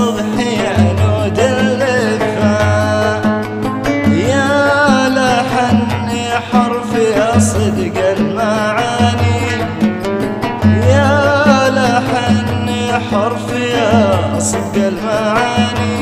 صبحي عنود اللفة يا لحن حرفي أصدق المعاني. يا صدق حرفي أصدق المعاني.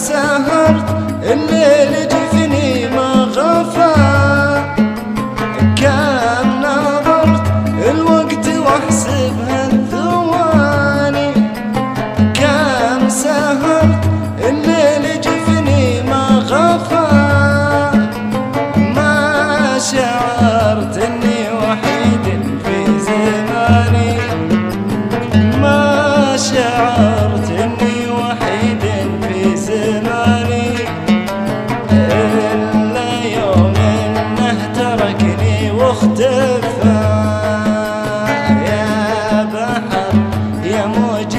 سهرت الليل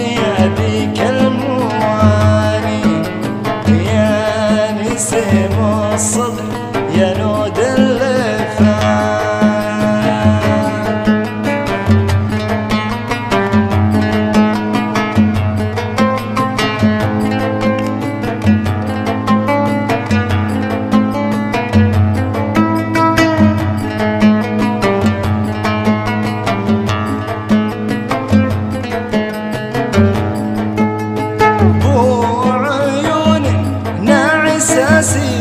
ثيابك المواري يا نسيم الصدر así.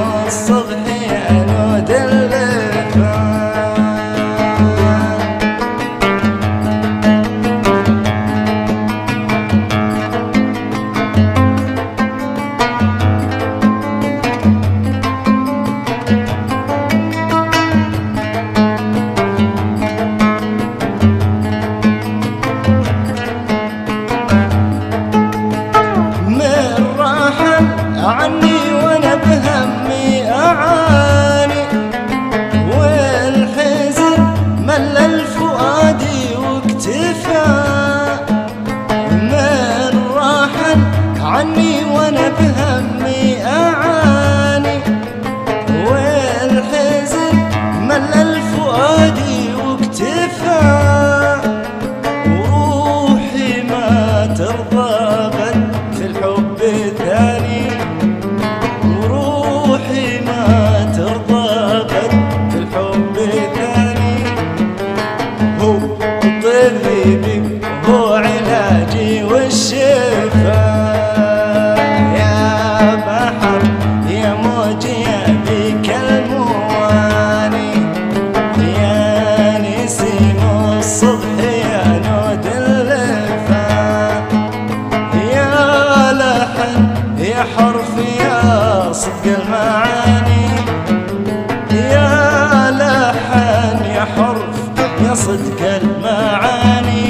العواني والحزن ملل فؤادي واكتفى من راحل عني وأنا بهمي اعاني والحزن ملل فؤادي واكتفى Sultan. صدق المعاني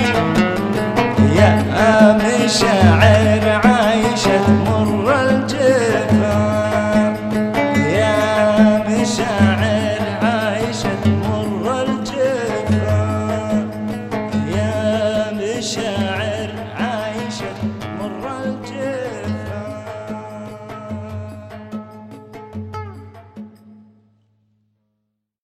يا آم شاعر عايشة مر الجفا يا آم شاعر عايشة مر الجفا يا آم شاعر